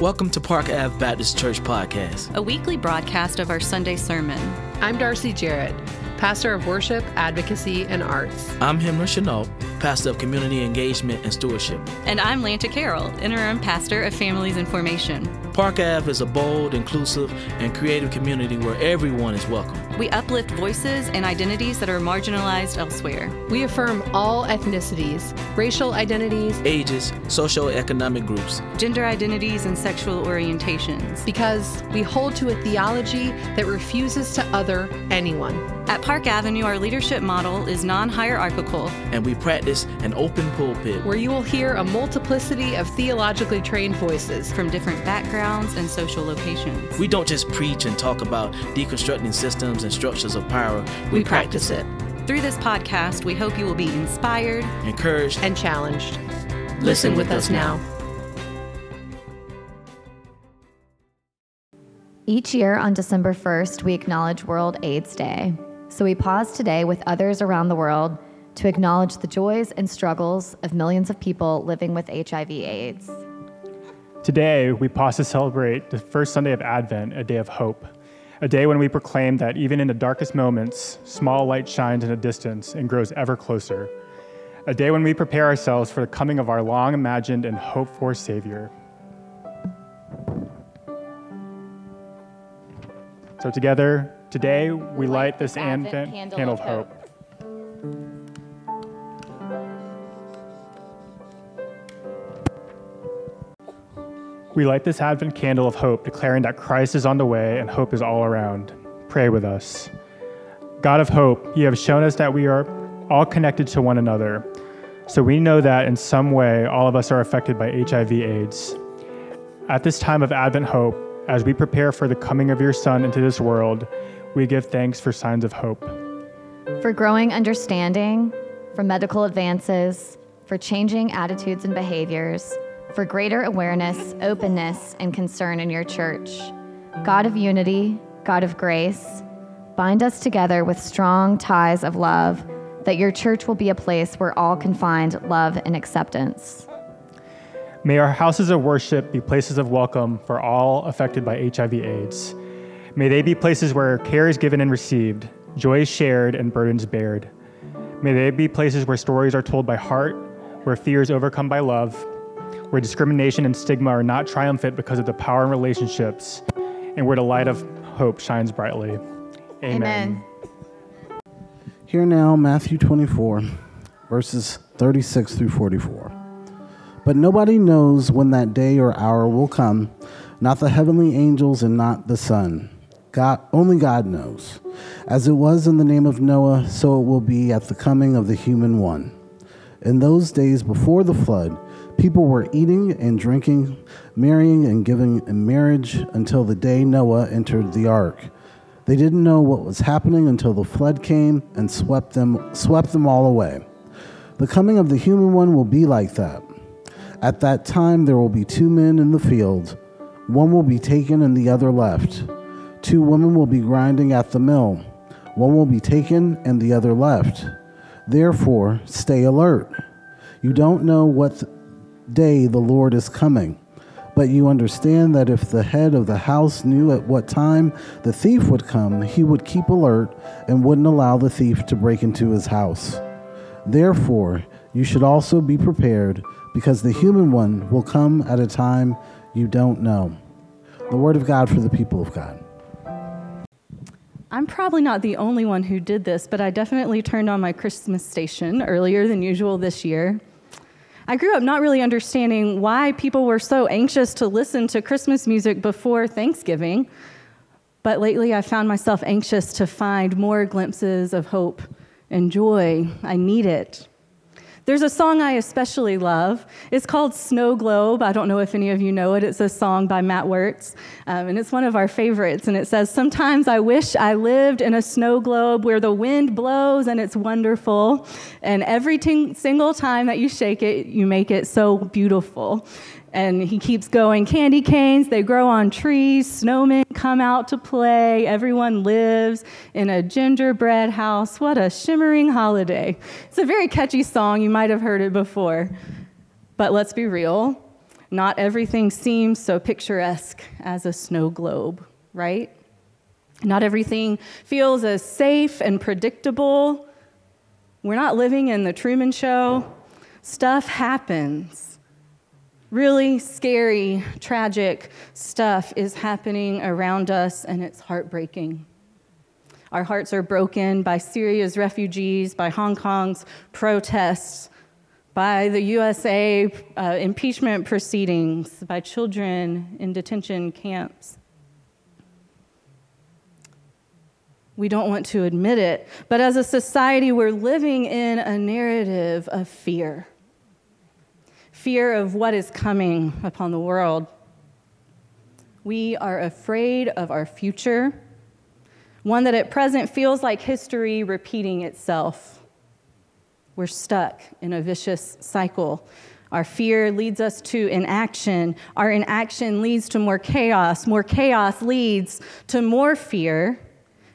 Welcome to Park Ave Baptist Church Podcast, a weekly broadcast of our Sunday sermon. I'm Darcy Jarrett, pastor of worship, advocacy, and arts. I'm Himra Chenault, pastor of community engagement and stewardship. And I'm Lanta Carroll, interim pastor of families and formation. Park Ave is a bold, inclusive, and creative community where everyone is welcome. We uplift voices and identities that are marginalized elsewhere. We affirm all ethnicities, racial identities, ages, socioeconomic groups, gender identities, and sexual orientations. Because we hold to a theology that refuses to other anyone. At Park Avenue, our leadership model is non hierarchical. And we practice an open pulpit where you will hear a multiplicity of theologically trained voices from different backgrounds and social locations. We don't just preach and talk about deconstructing systems and structures of power, we, we practice, practice it. Through this podcast, we hope you will be inspired, encouraged, and challenged. Listen, Listen with, with us now. Each year on December 1st, we acknowledge World AIDS Day. So we pause today with others around the world to acknowledge the joys and struggles of millions of people living with HIV/AIDS. Today, we pause to celebrate the first Sunday of Advent, a day of hope a day when we proclaim that even in the darkest moments, small light shines in the distance and grows ever closer. A day when we prepare ourselves for the coming of our long imagined and hoped for Savior. So, together, today, we light this Advent, candle of hope. We light this Advent candle of hope, declaring that Christ is on the way and hope is all around. Pray with us. God of hope, you have shown us that we are all connected to one another. So we know that in some way all of us are affected by HIV/AIDS. At this time of Advent hope, as we prepare for the coming of your Son into this world, we give thanks for signs of hope. For growing understanding, for medical advances, for changing attitudes and behaviors for greater awareness, openness, and concern in your church. God of unity, God of grace, bind us together with strong ties of love, that your church will be a place where all can find love and acceptance. May our houses of worship be places of welcome for all affected by HIV/AIDS. May they be places where care is given and received, joy is shared, and burdens bared. May they be places where stories are told by heart, where fear is overcome by love, where discrimination and stigma are not triumphant because of the power in relationships, and where the light of hope shines brightly. Amen. Amen. Here now, Matthew 24, verses 36 through 44. But nobody knows when that day or hour will come, not the heavenly angels and not the Son. God, only God knows. As it was in the name of Noah, so it will be at the coming of the human one. In those days before the flood, People were eating and drinking, marrying and giving in marriage until the day Noah entered the ark. They didn't know what was happening until the flood came and swept them, swept them all away. The coming of the human one will be like that. At that time, there will be two men in the field. One will be taken and the other left. Two women will be grinding at the mill. One will be taken and the other left. Therefore, stay alert. You don't know what day the Lord is coming. But you understand that if the head of the house knew at what time the thief would come, he would keep alert and wouldn't allow the thief to break into his house. Therefore, you should also be prepared, because the human one will come at a time you don't know. The word of God for the people of God. I'm probably not the only one who did this, but I definitely turned on my Christmas station earlier than usual this year. I grew up not really understanding why people were so anxious to listen to Christmas music before Thanksgiving. But lately, I found myself anxious to find more glimpses of hope and joy. I need it. There's a song I especially love. It's called Snow Globe. I don't know if any of you know it. It's a song by Matt Wertz, um, and it's one of our favorites. And it says, Sometimes I wish I lived in a snow globe where the wind blows and it's wonderful. And every single time that you shake it, you make it so beautiful. And he keeps going candy canes, they grow on trees, snowmen come out to play, everyone lives in a gingerbread house. What a shimmering holiday. It's a very catchy song, you might have heard it before. But let's be real. Not everything seems so picturesque as a snow globe, right? Not everything feels as safe and predictable. We're not living in the Truman Show. Stuff happens. Really scary, tragic stuff is happening around us, and it's heartbreaking. Our hearts are broken by Syria's refugees, by Hong Kong's protests, by the USA uh, impeachment proceedings, by children in detention camps. We don't want to admit it, but as a society, we're living in a narrative of fear fear of what is coming upon the world. We are afraid of our future, one that at present feels like history repeating itself. We're stuck in a vicious cycle. Our fear leads us to inaction. Our inaction leads to more chaos. More chaos leads to more fear.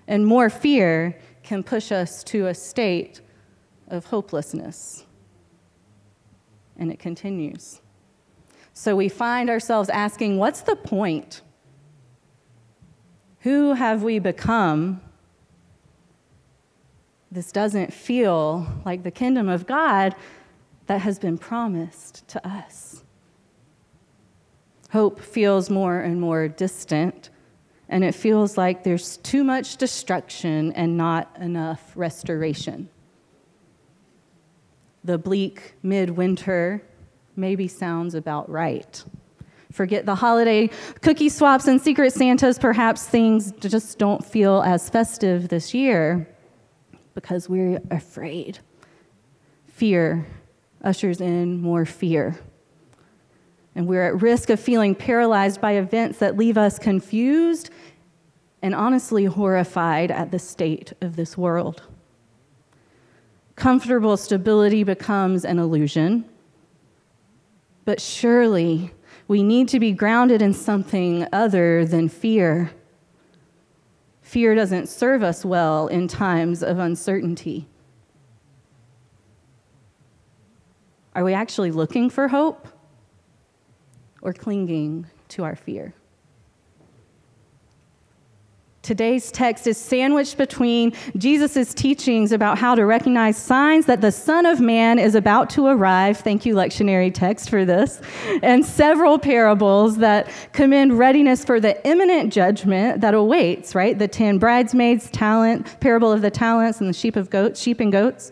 And more fear can push us to a state of hopelessness and it continues. So we find ourselves asking, what's the point? Who have we become? This doesn't feel like the kingdom of God that has been promised to us. Hope feels more and more distant, and it feels like there's too much destruction and not enough restoration the bleak midwinter maybe sounds about right. Forget the holiday cookie swaps and secret Santas. Perhaps things just don't feel as festive this year because we're afraid. Fear ushers in more fear. And we're at risk of feeling paralyzed by events that leave us confused and honestly horrified at the state of this world comfortable stability becomes an illusion. But surely we need to be grounded in something other than fear. Fear doesn't serve us well in times of uncertainty. Are we actually looking for hope or clinging to our fear? Today's text is sandwiched between Jesus' teachings about how to recognize signs that the Son of Man is about to arrive. Thank you, lectionary text, for this. And several parables that commend readiness for the imminent judgment that awaits, right? The ten bridesmaids, talent, parable of the talents, and the sheep of goats, sheep and goats.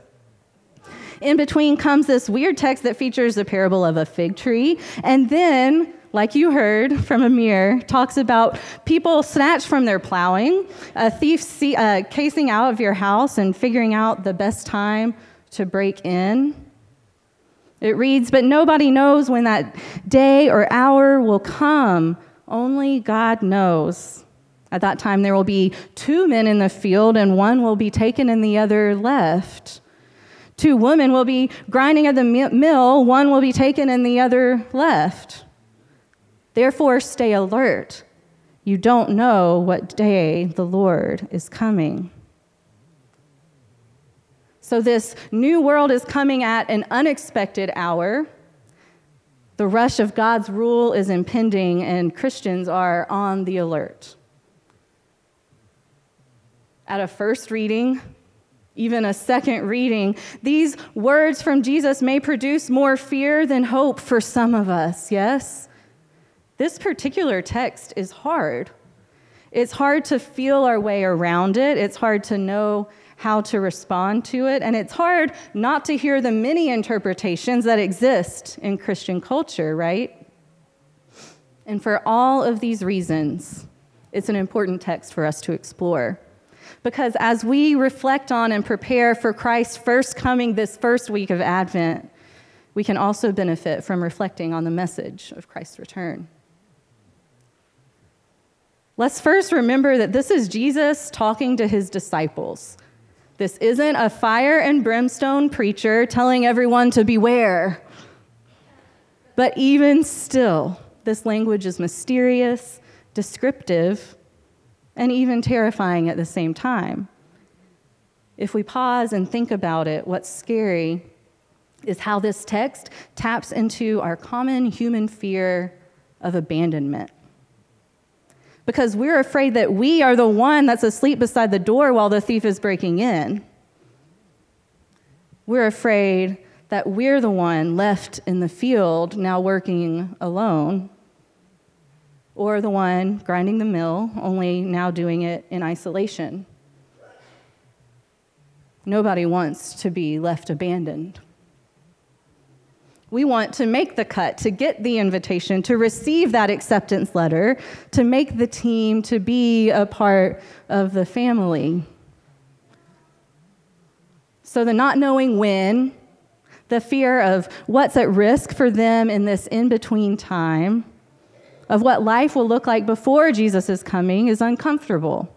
In between comes this weird text that features the parable of a fig tree, and then like you heard from Amir, talks about people snatched from their plowing, a thief see, uh, casing out of your house and figuring out the best time to break in. It reads, But nobody knows when that day or hour will come. Only God knows. At that time, there will be two men in the field, and one will be taken and the other left. Two women will be grinding at the mill, one will be taken and the other left. Therefore, stay alert. You don't know what day the Lord is coming. So, this new world is coming at an unexpected hour. The rush of God's rule is impending, and Christians are on the alert. At a first reading, even a second reading, these words from Jesus may produce more fear than hope for some of us, yes? This particular text is hard. It's hard to feel our way around it, it's hard to know how to respond to it, and it's hard not to hear the many interpretations that exist in Christian culture, right? And for all of these reasons, it's an important text for us to explore. Because as we reflect on and prepare for Christ's first coming this first week of Advent, we can also benefit from reflecting on the message of Christ's return. Let's first remember that this is Jesus talking to his disciples. This isn't a fire and brimstone preacher telling everyone to beware. But even still, this language is mysterious, descriptive, and even terrifying at the same time. If we pause and think about it, what's scary is how this text taps into our common human fear of abandonment. Because we're afraid that we are the one that's asleep beside the door while the thief is breaking in. We're afraid that we're the one left in the field now working alone, or the one grinding the mill, only now doing it in isolation. Nobody wants to be left abandoned. We want to make the cut, to get the invitation, to receive that acceptance letter, to make the team, to be a part of the family. So, the not knowing when, the fear of what's at risk for them in this in between time, of what life will look like before Jesus is coming, is uncomfortable.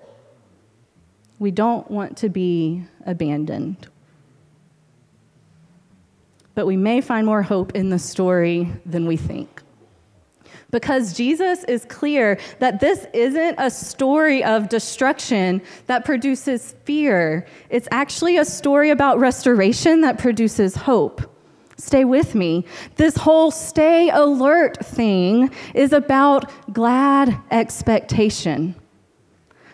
We don't want to be abandoned. But we may find more hope in the story than we think. Because Jesus is clear that this isn't a story of destruction that produces fear. It's actually a story about restoration that produces hope. Stay with me. This whole stay alert thing is about glad expectation.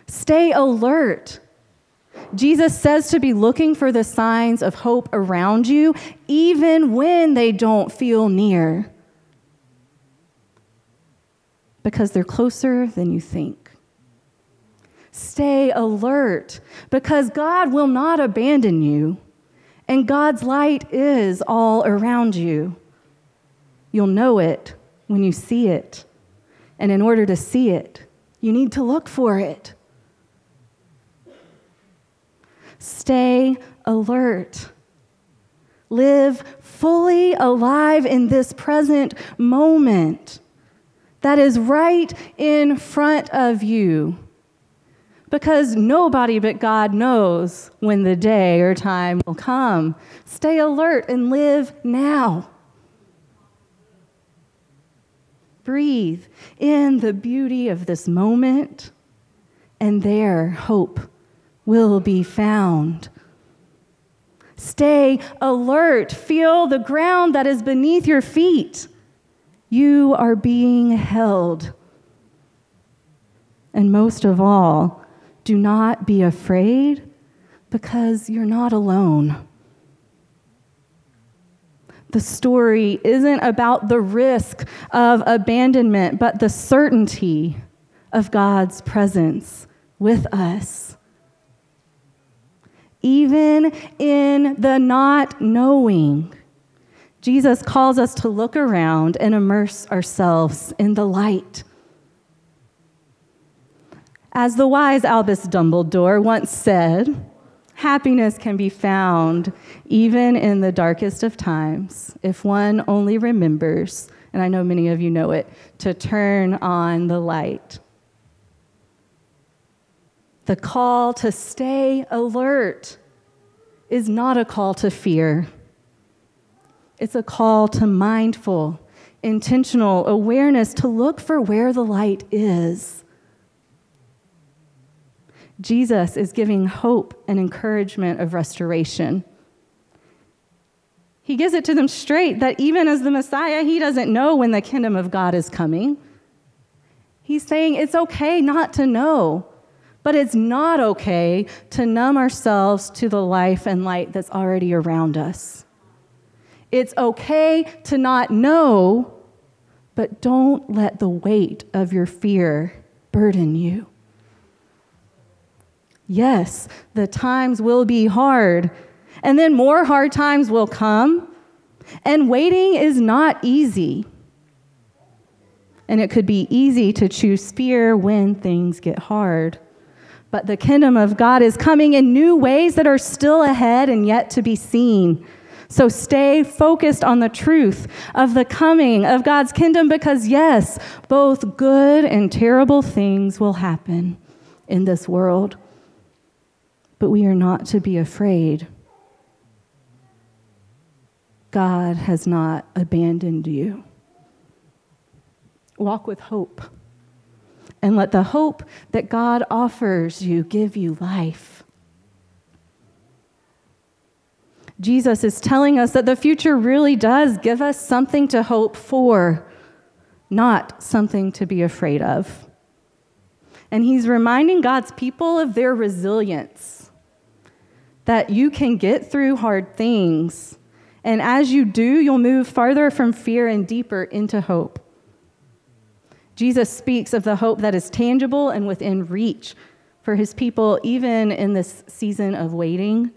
Stay alert. Jesus says to be looking for the signs of hope around you, even when they don't feel near because they're closer than you think. Stay alert because God will not abandon you, and God's light is all around you. You'll know it when you see it, and in order to see it, you need to look for it. Stay alert. Live fully alive in this present moment that is right in front of you. Because nobody but God knows when the day or time will come. Stay alert and live now. Breathe in the beauty of this moment, and there hope will be found. Stay alert. Feel the ground that is beneath your feet. You are being held. And most of all, do not be afraid because you're not alone. The story isn't about the risk of abandonment, but the certainty of God's presence with us. Even in the not knowing, Jesus calls us to look around and immerse ourselves in the light. As the wise Albus Dumbledore once said, happiness can be found even in the darkest of times if one only remembers, and I know many of you know it, to turn on the light. The call to stay alert is not a call to fear. It's a call to mindful, intentional awareness to look for where the light is. Jesus is giving hope and encouragement of restoration. He gives it to them straight that even as the Messiah, he doesn't know when the kingdom of God is coming. He's saying it's okay not to know, but it's not okay to numb ourselves to the life and light that's already around us. It's okay to not know, but don't let the weight of your fear burden you. Yes, the times will be hard, and then more hard times will come, and waiting is not easy. And it could be easy to choose fear when things get hard. But the kingdom of God is coming in new ways that are still ahead and yet to be seen. So stay focused on the truth of the coming of God's kingdom because, yes, both good and terrible things will happen in this world. But we are not to be afraid. God has not abandoned you. Walk with hope and let the hope that God offers you give you life. Jesus is telling us that the future really does give us something to hope for, not something to be afraid of. And he's reminding God's people of their resilience, that you can get through hard things. And as you do, you'll move farther from fear and deeper into hope. Jesus speaks of the hope that is tangible and within reach for his people, even in this season of waiting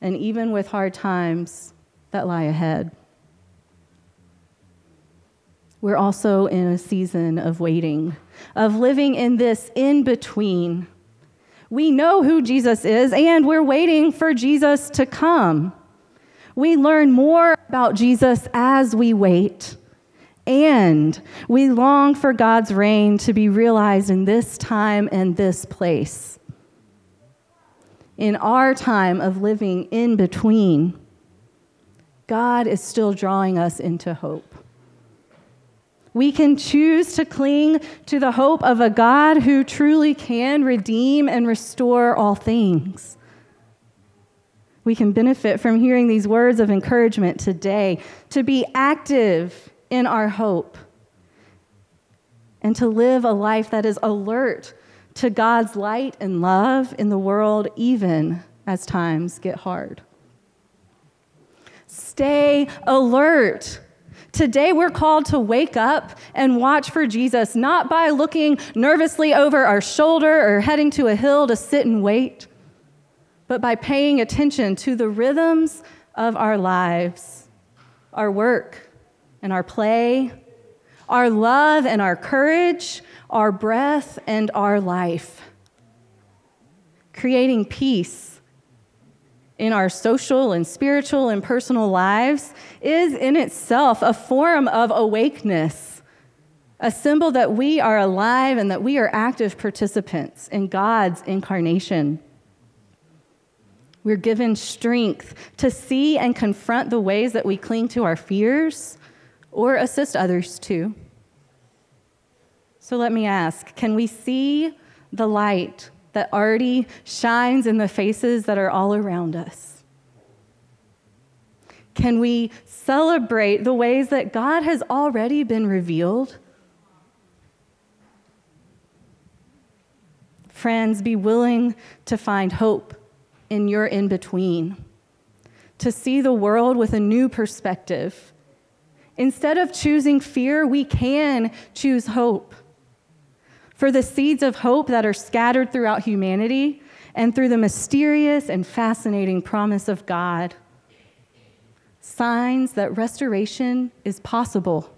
and even with hard times that lie ahead. We're also in a season of waiting, of living in this in between. We know who Jesus is, and we're waiting for Jesus to come. We learn more about Jesus as we wait. And we long for God's reign to be realized in this time and this place in our time of living in between, God is still drawing us into hope. We can choose to cling to the hope of a God who truly can redeem and restore all things. We can benefit from hearing these words of encouragement today to be active in our hope and to live a life that is alert to God's light and love in the world, even as times get hard. Stay alert. Today, we're called to wake up and watch for Jesus, not by looking nervously over our shoulder or heading to a hill to sit and wait, but by paying attention to the rhythms of our lives, our work and our play, our love and our courage, our breath and our life. Creating peace in our social and spiritual and personal lives is in itself a form of awakeness, a symbol that we are alive and that we are active participants in God's incarnation. We're given strength to see and confront the ways that we cling to our fears or assist others too. So let me ask can we see the light that already shines in the faces that are all around us? Can we celebrate the ways that God has already been revealed? Friends, be willing to find hope in your in between, to see the world with a new perspective. Instead of choosing fear, we can choose hope for the seeds of hope that are scattered throughout humanity and through the mysterious and fascinating promise of God. Signs that restoration is possible.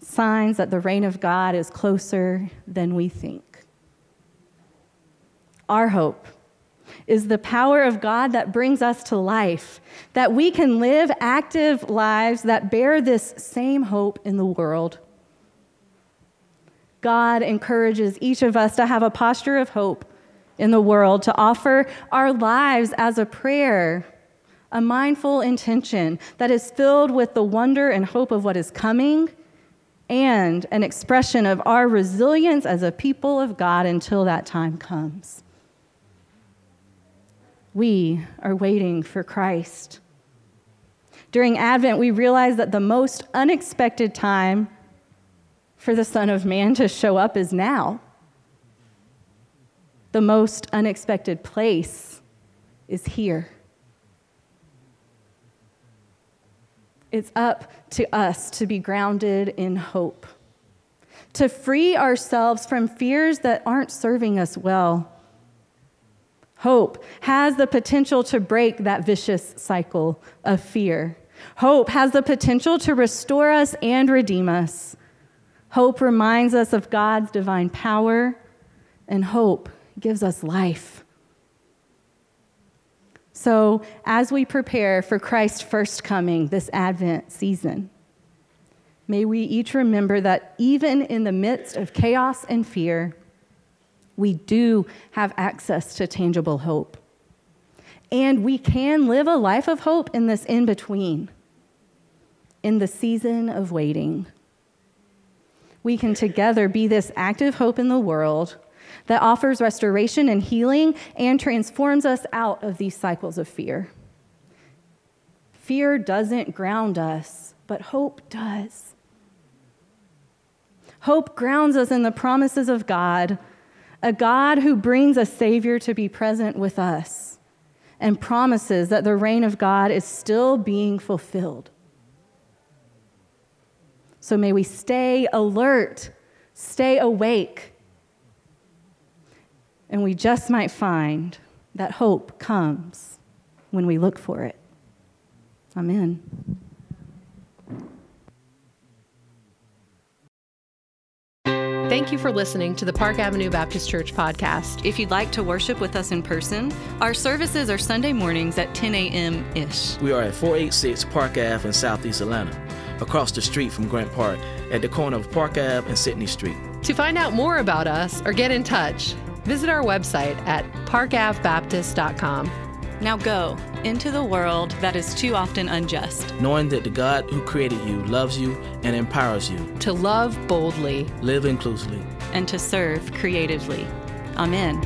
Signs that the reign of God is closer than we think. Our hope is the power of God that brings us to life, that we can live active lives that bear this same hope in the world. God encourages each of us to have a posture of hope in the world, to offer our lives as a prayer, a mindful intention that is filled with the wonder and hope of what is coming, and an expression of our resilience as a people of God until that time comes. We are waiting for Christ. During Advent, we realize that the most unexpected time for the Son of Man to show up is now. The most unexpected place is here. It's up to us to be grounded in hope, to free ourselves from fears that aren't serving us well. Hope has the potential to break that vicious cycle of fear. Hope has the potential to restore us and redeem us. Hope reminds us of God's divine power, and hope gives us life. So, as we prepare for Christ's first coming this Advent season, may we each remember that even in the midst of chaos and fear, we do have access to tangible hope. And we can live a life of hope in this in between, in the season of waiting we can together be this active hope in the world that offers restoration and healing and transforms us out of these cycles of fear. Fear doesn't ground us, but hope does. Hope grounds us in the promises of God, a God who brings a Savior to be present with us and promises that the reign of God is still being fulfilled. So may we stay alert, stay awake, and we just might find that hope comes when we look for it. Amen. Thank you for listening to the Park Avenue Baptist Church podcast. If you'd like to worship with us in person, our services are Sunday mornings at 10 a.m. ish. We are at 486 Park Ave in Southeast Atlanta, across the street from Grant Park, at the corner of Park Ave and Sydney Street. To find out more about us or get in touch, visit our website at parkavbaptist.com. Now go into the world that is too often unjust. Knowing that the God who created you loves you and empowers you, To love boldly. live inclusively. and to serve creatively. Amen.